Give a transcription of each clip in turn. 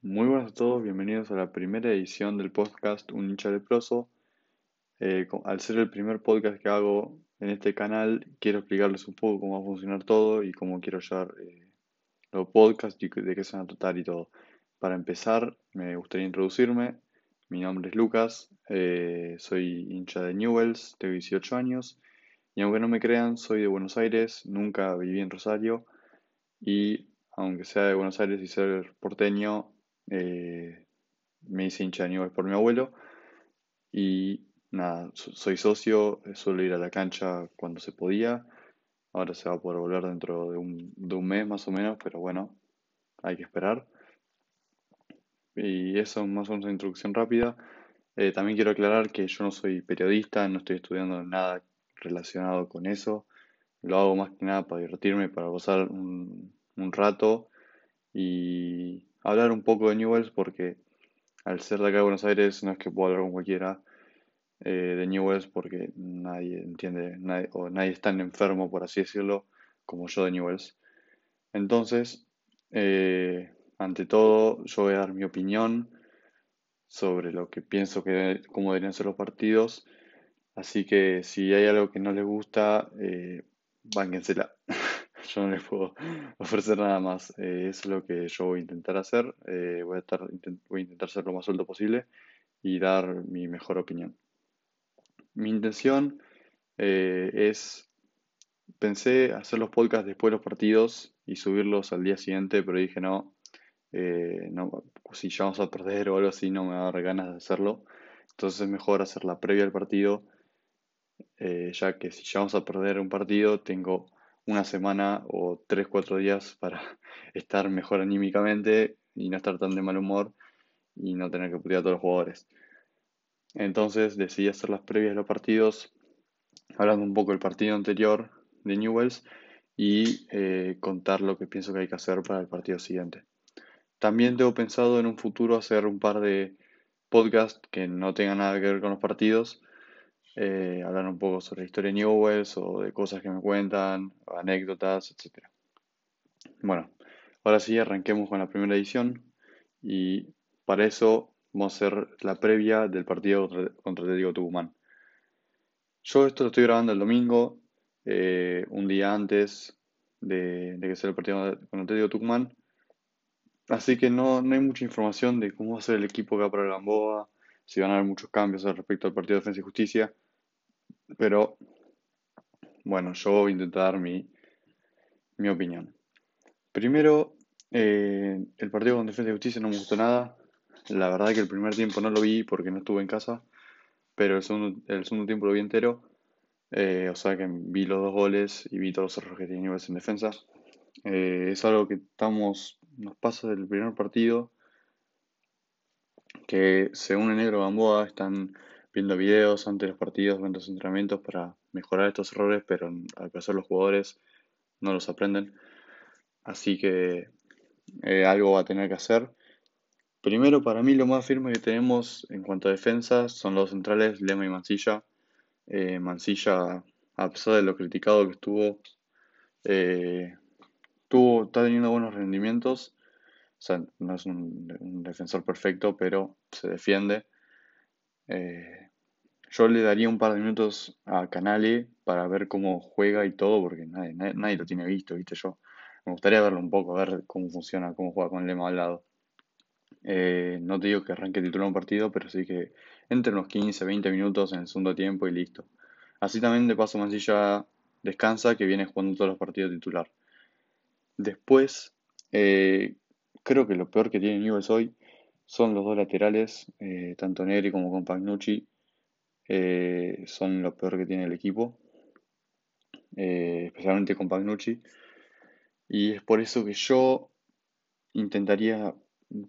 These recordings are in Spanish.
Muy buenas a todos, bienvenidos a la primera edición del podcast Un hincha leproso. Eh, al ser el primer podcast que hago en este canal, quiero explicarles un poco cómo va a funcionar todo y cómo quiero llevar eh, los podcasts y de qué se van a tratar y todo. Para empezar, me gustaría introducirme. Mi nombre es Lucas, eh, soy hincha de Newells, tengo 18 años y aunque no me crean, soy de Buenos Aires, nunca viví en Rosario y aunque sea de Buenos Aires y ser porteño, eh, me hice hincha de Newell's por mi abuelo y nada, so- soy socio, suelo ir a la cancha cuando se podía. Ahora se va a poder volver dentro de un, de un mes más o menos, pero bueno, hay que esperar. Y eso más o menos una introducción rápida. Eh, también quiero aclarar que yo no soy periodista, no estoy estudiando nada relacionado con eso. Lo hago más que nada para divertirme, para pasar un, un rato y hablar un poco de Newell's porque al ser de acá de Buenos Aires no es que pueda hablar con cualquiera eh, de Newell's porque nadie entiende nadie, o nadie es tan enfermo, por así decirlo, como yo de Newell's. Entonces, eh, ante todo, yo voy a dar mi opinión sobre lo que pienso que cómo deberían ser los partidos. Así que si hay algo que no les gusta, eh. Yo no les puedo ofrecer nada más. Eh, es lo que yo voy a intentar hacer. Eh, voy a estar, voy a intentar ser lo más suelto posible y dar mi mejor opinión. Mi intención eh, es, pensé hacer los podcasts después de los partidos y subirlos al día siguiente, pero dije no, no, si ya vamos a perder o algo así, no me va a dar ganas de hacerlo. Entonces es mejor hacer la previa al partido, ya que si ya vamos a perder un partido, tengo una semana o tres, cuatro días para estar mejor anímicamente y no estar tan de mal humor y no tener que putear a todos los jugadores. Entonces decidí hacer las previas de los partidos, hablando un poco del partido anterior de Newells y eh, contar lo que pienso que hay que hacer para el partido siguiente. También tengo pensado en un futuro hacer un par de podcasts que no tengan nada que ver con los partidos, eh, hablar un poco sobre la historia de Newells o de cosas que me cuentan, anécdotas, etc. Bueno, ahora sí arranquemos con la primera edición y para eso vamos a hacer la previa del partido contra, Atlético Tucumán. Yo esto lo estoy grabando el domingo, eh, un día antes de, que sea el partido con Atlético Tucumán, así que no, no hay mucha información de cómo va a ser el equipo acá para Gamboa, si van a haber muchos cambios respecto al partido de Defensa y Justicia, pero bueno, yo voy a intentar dar mi, mi opinión. Primero, eh, el partido con Defensa y Justicia no me gustó nada. La verdad que el primer tiempo no lo vi porque no estuve en casa, pero el segundo, el segundo tiempo lo vi entero. Eh, o sea que vi los dos goles y vi todos los errores que tiene Newell's en defensa. Eh, es algo que estamos, nos pasa del primer partido, que según el negro Gamboa están viendo videos antes de los partidos, viendo los entrenamientos para mejorar estos errores, pero al parecer los jugadores no los aprenden. Así que eh, algo va a tener que hacer. Primero, para mí lo más firme que tenemos en cuanto a defensa son los centrales Lema y Mancilla. Eh, Mancilla, a pesar de lo criticado que estuvo, eh, tuvo, está teniendo buenos rendimientos. O sea, no es un, defensor perfecto, pero se defiende. Eh, yo le daría un par de minutos a Canale para ver cómo juega y todo, porque nadie, nadie, nadie lo tiene visto, ¿viste? Yo me gustaría verlo un poco, a ver cómo funciona, cómo juega con Lema al lado. Eh, no te digo que arranque titular un partido, pero sí que entre unos 15, 20 minutos en el segundo tiempo y listo. Así también de paso Mancilla descansa, que viene jugando todos los partidos titular. Después, eh, creo que lo peor que tiene Newell's hoy son los dos laterales, eh, tanto Negri como Compagnucci, eh, son lo peor que tiene el equipo, eh, especialmente Compagnucci. Y es por eso que yo intentaría,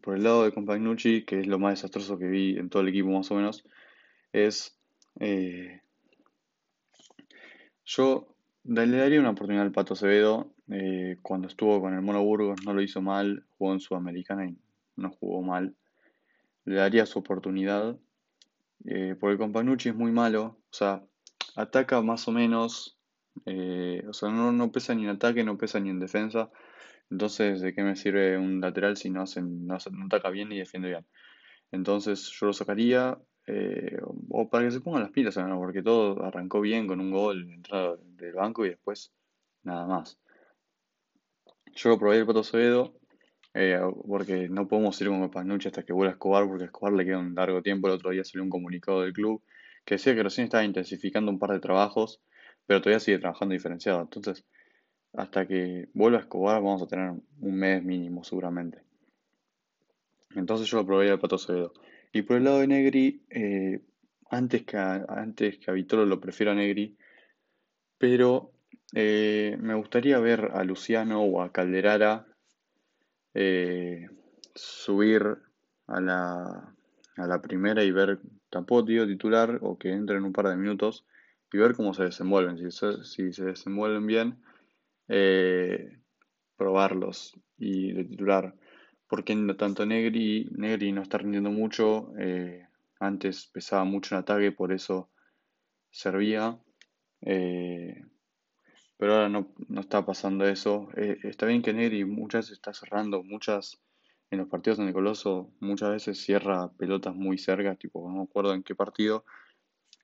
por el lado de Compagnucci, que es lo más desastroso que vi en todo el equipo más o menos, es... yo le daría una oportunidad al Pato Acevedo. Eh, cuando estuvo con el Mono Burgos no lo hizo mal, jugó en Sudamericana y no jugó mal. Le daría su oportunidad. eh, porque Compagnucci es muy malo. O sea, ataca más o menos. eh, o sea, no, no pesa ni en ataque, no pesa ni en defensa. Entonces, ¿de qué me sirve un lateral si no, hacen, no, no ataca bien ni defiende bien? Entonces, yo lo sacaría, eh, o para que se pongan las pilas, ¿no? porque todo arrancó bien con un gol entrada del banco y después nada más. Yo probé el Pato Soedo eh, porque no podemos ir con Panucci hasta que vuelva a Escobar, porque a Escobar le queda un largo tiempo. El otro día salió un comunicado del club que decía que recién estaba intensificando un par de trabajos, pero todavía sigue trabajando diferenciado. Entonces, hasta que vuelva a Escobar vamos a tener un mes mínimo seguramente. Entonces yo lo probé al Pato Soedo. Y por el lado de Negri, eh, antes, que a, antes que a Vitolo lo prefiero a Negri, pero eh, me gustaría ver a Luciano o a Calderara eh, subir a la, a la primera y ver, tampoco digo titular o que entren un par de minutos y ver cómo se desenvuelven. Si se, si se desenvuelven bien, eh, probarlos y de titular. Porque tanto Negri, Negri no está rindiendo mucho, antes pesaba mucho en ataque, por eso servía. Pero ahora no, no está pasando eso. está bien que Negri muchas veces está cerrando, muchas en los partidos de Coloso muchas veces cierra pelotas muy cerca, tipo, no me acuerdo en qué partido,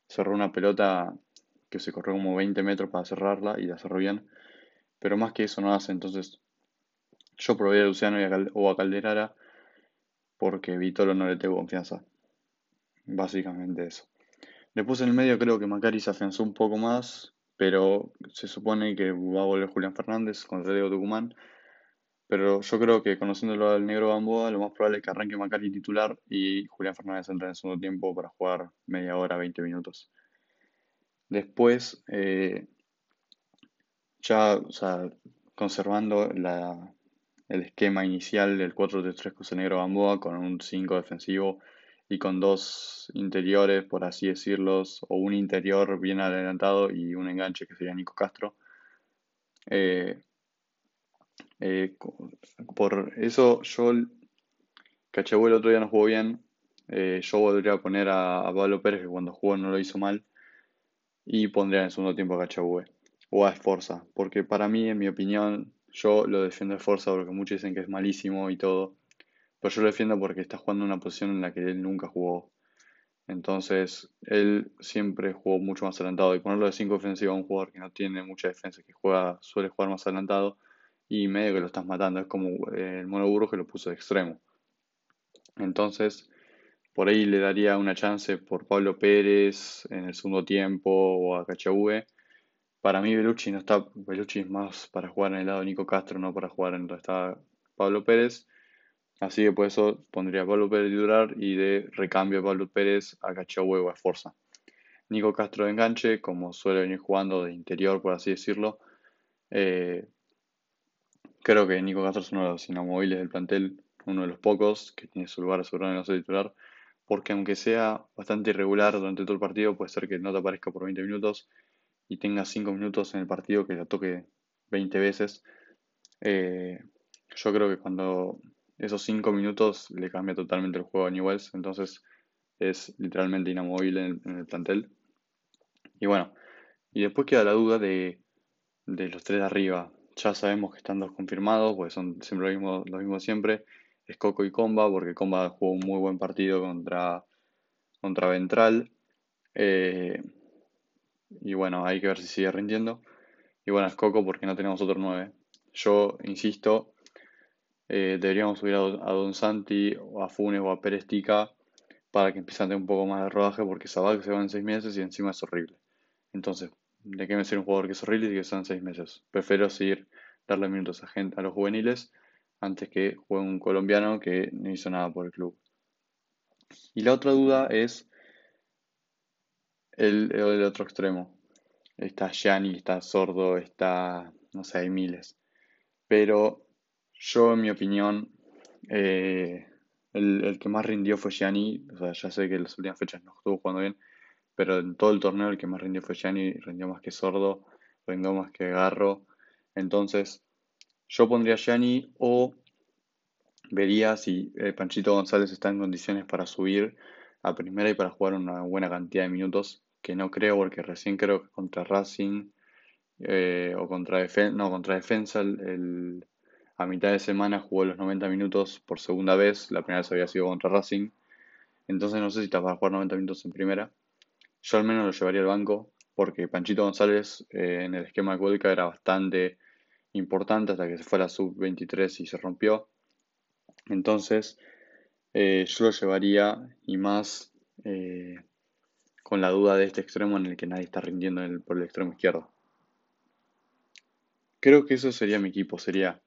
cerró una pelota que se corrió como 20 metros para cerrarla y la cerró bien, pero más que eso no hace, entonces yo probé a Luciano o a Calderara porque Vitolo no le tengo confianza, básicamente eso. Después en el medio creo que Macari se afianzó un poco más, pero se supone que va a volver Julián Fernández contra Diego Tucumán pero yo creo que conociéndolo al negro Gamboa, lo más probable es que arranque Macari titular y Julián Fernández entre en el segundo tiempo para jugar media hora, 20 minutos. Después, eh, ya conservando el esquema inicial del 4-3-3 con el negro Gamboa, con un 5 defensivo y con dos interiores, por así decirlos, o un interior bien adelantado y un enganche que sería Nico Castro. Eh, eh, por eso yo, Cachabue el otro día no jugó bien. Eh, yo volvería a poner a, Pablo Pérez, que cuando jugó no lo hizo mal. Y pondría en el segundo tiempo a Cachabue. O a Esforza. Porque para mí, en mi opinión, yo lo defiendo a Esforza porque muchos dicen que es malísimo y todo. Pero yo lo defiendo porque está jugando una posición en la que él nunca jugó. Entonces, él siempre jugó mucho más adelantado. Y ponerlo de 5 ofensivo a un jugador que no tiene mucha defensa, que juega, suele jugar más adelantado, y medio que lo estás matando. Es como eh, el mono que lo puso de extremo. Entonces, por ahí le daría una chance por Pablo Pérez en el segundo tiempo o a Cachabue. Para mí Belucci no está, Belucci es más para jugar en el lado de Nico Castro, no para jugar en donde está Pablo Pérez. Así que por eso pondría a Pablo Pérez titular y de recambio a Pablo Pérez a Cachahue o a Forza. Nico Castro de enganche, como suele venir jugando de interior, por así decirlo. Eh, Creo que Nico Castro es uno de los inamovibles del plantel, uno de los pocos que tiene su lugar asegurado en el titular, porque aunque sea bastante irregular durante todo el partido, puede ser que no te aparezca por 20 minutos y tenga 5 minutos en el partido que la toque 20 veces. Eh, yo creo que cuando esos 5 minutos le cambia totalmente el juego a Newells, entonces es literalmente inamovible en el, plantel. Y bueno, y después queda la duda de, de los tres de arriba. Ya sabemos que están dos confirmados, pues son siempre lo mismo, lo mismo siempre. Es Coco y Comba, porque Comba jugó un muy buen partido contra, contra Ventral. Eh, y bueno, hay que ver si sigue rindiendo. Y bueno, es Coco porque no tenemos otro 9. Yo insisto, eh, deberíamos subir a, Don Santi, o a Funes o a Pérez para que empiecen a tener un poco más de rodaje, porque Sabac se va en seis meses y encima es horrible. Entonces, ¿de qué me sirve un jugador que es horrible y que son seis meses? Prefiero seguir, darle minutos a, gente, a los juveniles antes que juegue un colombiano que no hizo nada por el club. Y la otra duda es el, el otro extremo. Está Gianni, está Sordo, está, no sé, hay miles. Pero yo, en mi opinión, eh, el, el, que más rindió fue Gianni. O sea, ya sé que en las últimas fechas no estuvo jugando bien, pero en todo el torneo el que más rindió fue Gianni, rindió más que Sordo, rindió más que Garro. Entonces, yo pondría Gianni o vería si eh, Panchito González está en condiciones para subir a primera y para jugar una buena cantidad de minutos, que no creo porque recién creo que contra Racing eh, o contra, no, contra Defensa el, a mitad de semana jugó los 90 minutos por segunda vez, la primera vez había sido contra Racing, entonces no sé si está para jugar 90 minutos en primera. Yo al menos lo llevaría al banco porque Panchito González eh, en el esquema de Cuelca era bastante importante hasta que se fue a la sub-23 y se rompió. Entonces eh, yo lo llevaría y más eh, con la duda de este extremo en el que nadie está rindiendo por el extremo izquierdo. Creo que eso sería mi equipo, sería...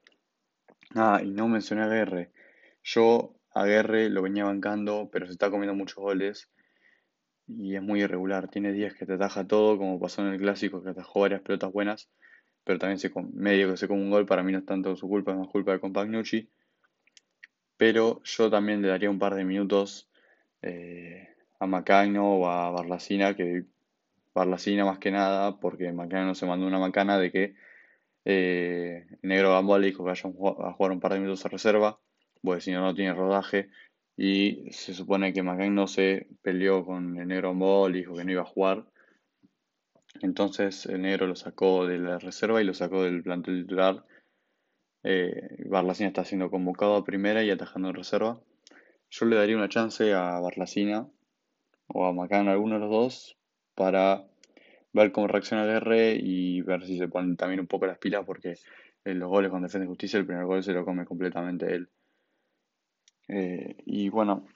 Ah, y no mencioné a Guerre. Yo a Guerre lo venía bancando, pero se está comiendo muchos goles y es muy irregular. Tiene días que te ataja todo, como pasó en el clásico, que atajó varias pelotas buenas, pero también se medio que se come un gol. Para mí no es tanto su culpa, es más culpa de Compagnucci. Pero yo también le daría un par de minutos eh, a Macagno o a Barlacina, que Barlacina más que nada, porque Macagno se mandó una macana de que eh, Negro le dijo que vaya a jugar un par de minutos a reserva, porque si no, no tiene rodaje. Y se supone que no se peleó con el Negro Gamboa, le dijo que no iba a jugar. Entonces el Negro lo sacó de la reserva y lo sacó del plantel titular. Eh, Barlacina está siendo convocado a primera y atajando en reserva. Yo le daría una chance a Barlacina o a Macán, alguno de los dos, para ver cómo reacciona el R y ver si se ponen también un poco las pilas porque en los goles con Defensa y Justicia el primer gol se lo come completamente él. Eh, y bueno,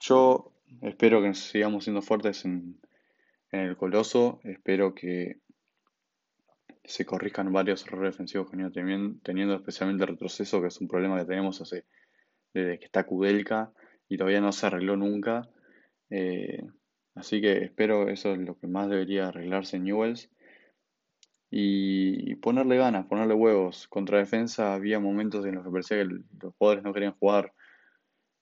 yo espero que sigamos siendo fuertes en, el Coloso, espero que se corrijan varios errores defensivos que teniendo, teniendo especialmente el retroceso, que es un problema que tenemos hace, desde que está Kudelka y todavía no se arregló nunca. Eh, Así que espero eso es lo que más debería arreglarse en Newells. Y ponerle ganas, ponerle huevos. Contra defensa había momentos en los que parecía que los jugadores no querían jugar.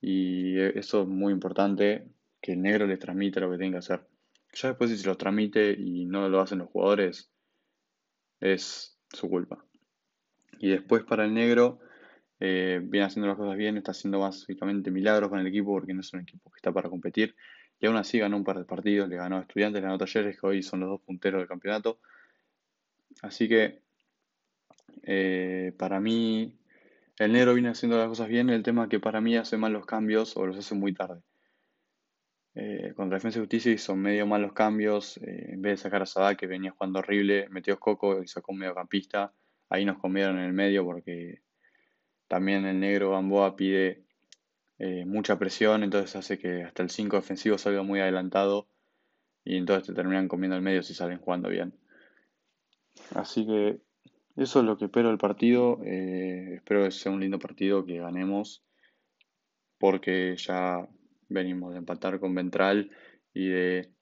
Y e, eso es muy importante, que el negro les transmite lo que tienen que hacer. Ya después si se los transmite y no lo hacen los jugadores, es su culpa. Y después para el negro, eh, viene haciendo las cosas bien, está haciendo básicamente milagros con el equipo porque no es un equipo que está para competir y aún así ganó un par de partidos, le ganó a Estudiantes, le ganó a Talleres, que hoy son los dos punteros del campeonato. Así que eh, para mí el negro viene haciendo las cosas bien, el tema es que para mí hace mal los cambios o los hace muy tarde. Eh, contra Defensa y Justicia hizo medio mal los cambios, eh, en vez de sacar a Sadá que venía jugando horrible, metió a Coco y sacó un mediocampista, ahí nos comieron en el medio porque también el negro Gamboa pide eh, mucha presión, entonces hace que hasta el 5 defensivo salga muy adelantado y entonces te terminan comiendo el medio si salen jugando bien. Así que eso es lo que espero del partido. Eh, espero que sea un lindo partido, que ganemos, porque ya venimos de empatar con Ventral y de,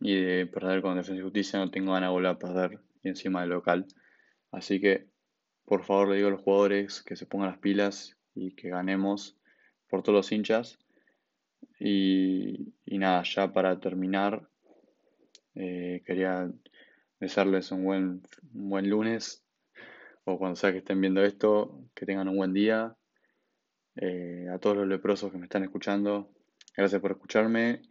y de perder con Defensa y Justicia. No tengo ganas de volver a perder encima del local. Así que, por favor, le digo a los jugadores que se pongan las pilas y que ganemos por todos los hinchas. Y, nada, ya para terminar, eh, quería desearles un buen, buen lunes o cuando sea que estén viendo esto, que tengan un buen día. Eh, a todos los leprosos que me están escuchando, gracias por escucharme.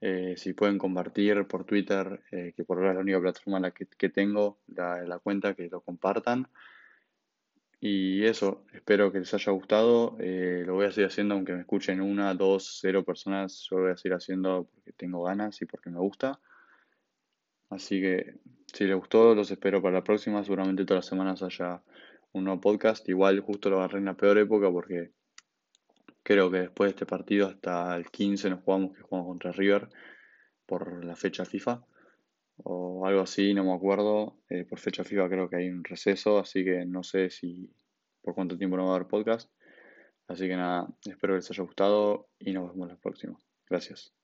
Eh, si pueden compartir por Twitter, que por ahora es la única plataforma que, que tengo, la, la cuenta, que lo compartan. Y eso, espero que les haya gustado. Eh, lo voy a seguir haciendo aunque me escuchen una, dos, cero personas. Yo lo voy a seguir haciendo porque tengo ganas y porque me gusta. Así que si les gustó, los espero para la próxima. Seguramente todas las semanas haya un nuevo podcast. Igual justo lo agarré en la peor época porque creo que después de este partido hasta el 15 nos jugamos que jugamos contra River por la fecha FIFA o algo así, no me acuerdo. Eh, por fecha FIFA creo que hay un receso, así que no sé si por cuánto tiempo no va a haber podcast. Así que nada, espero que les haya gustado y nos vemos la próxima. Gracias.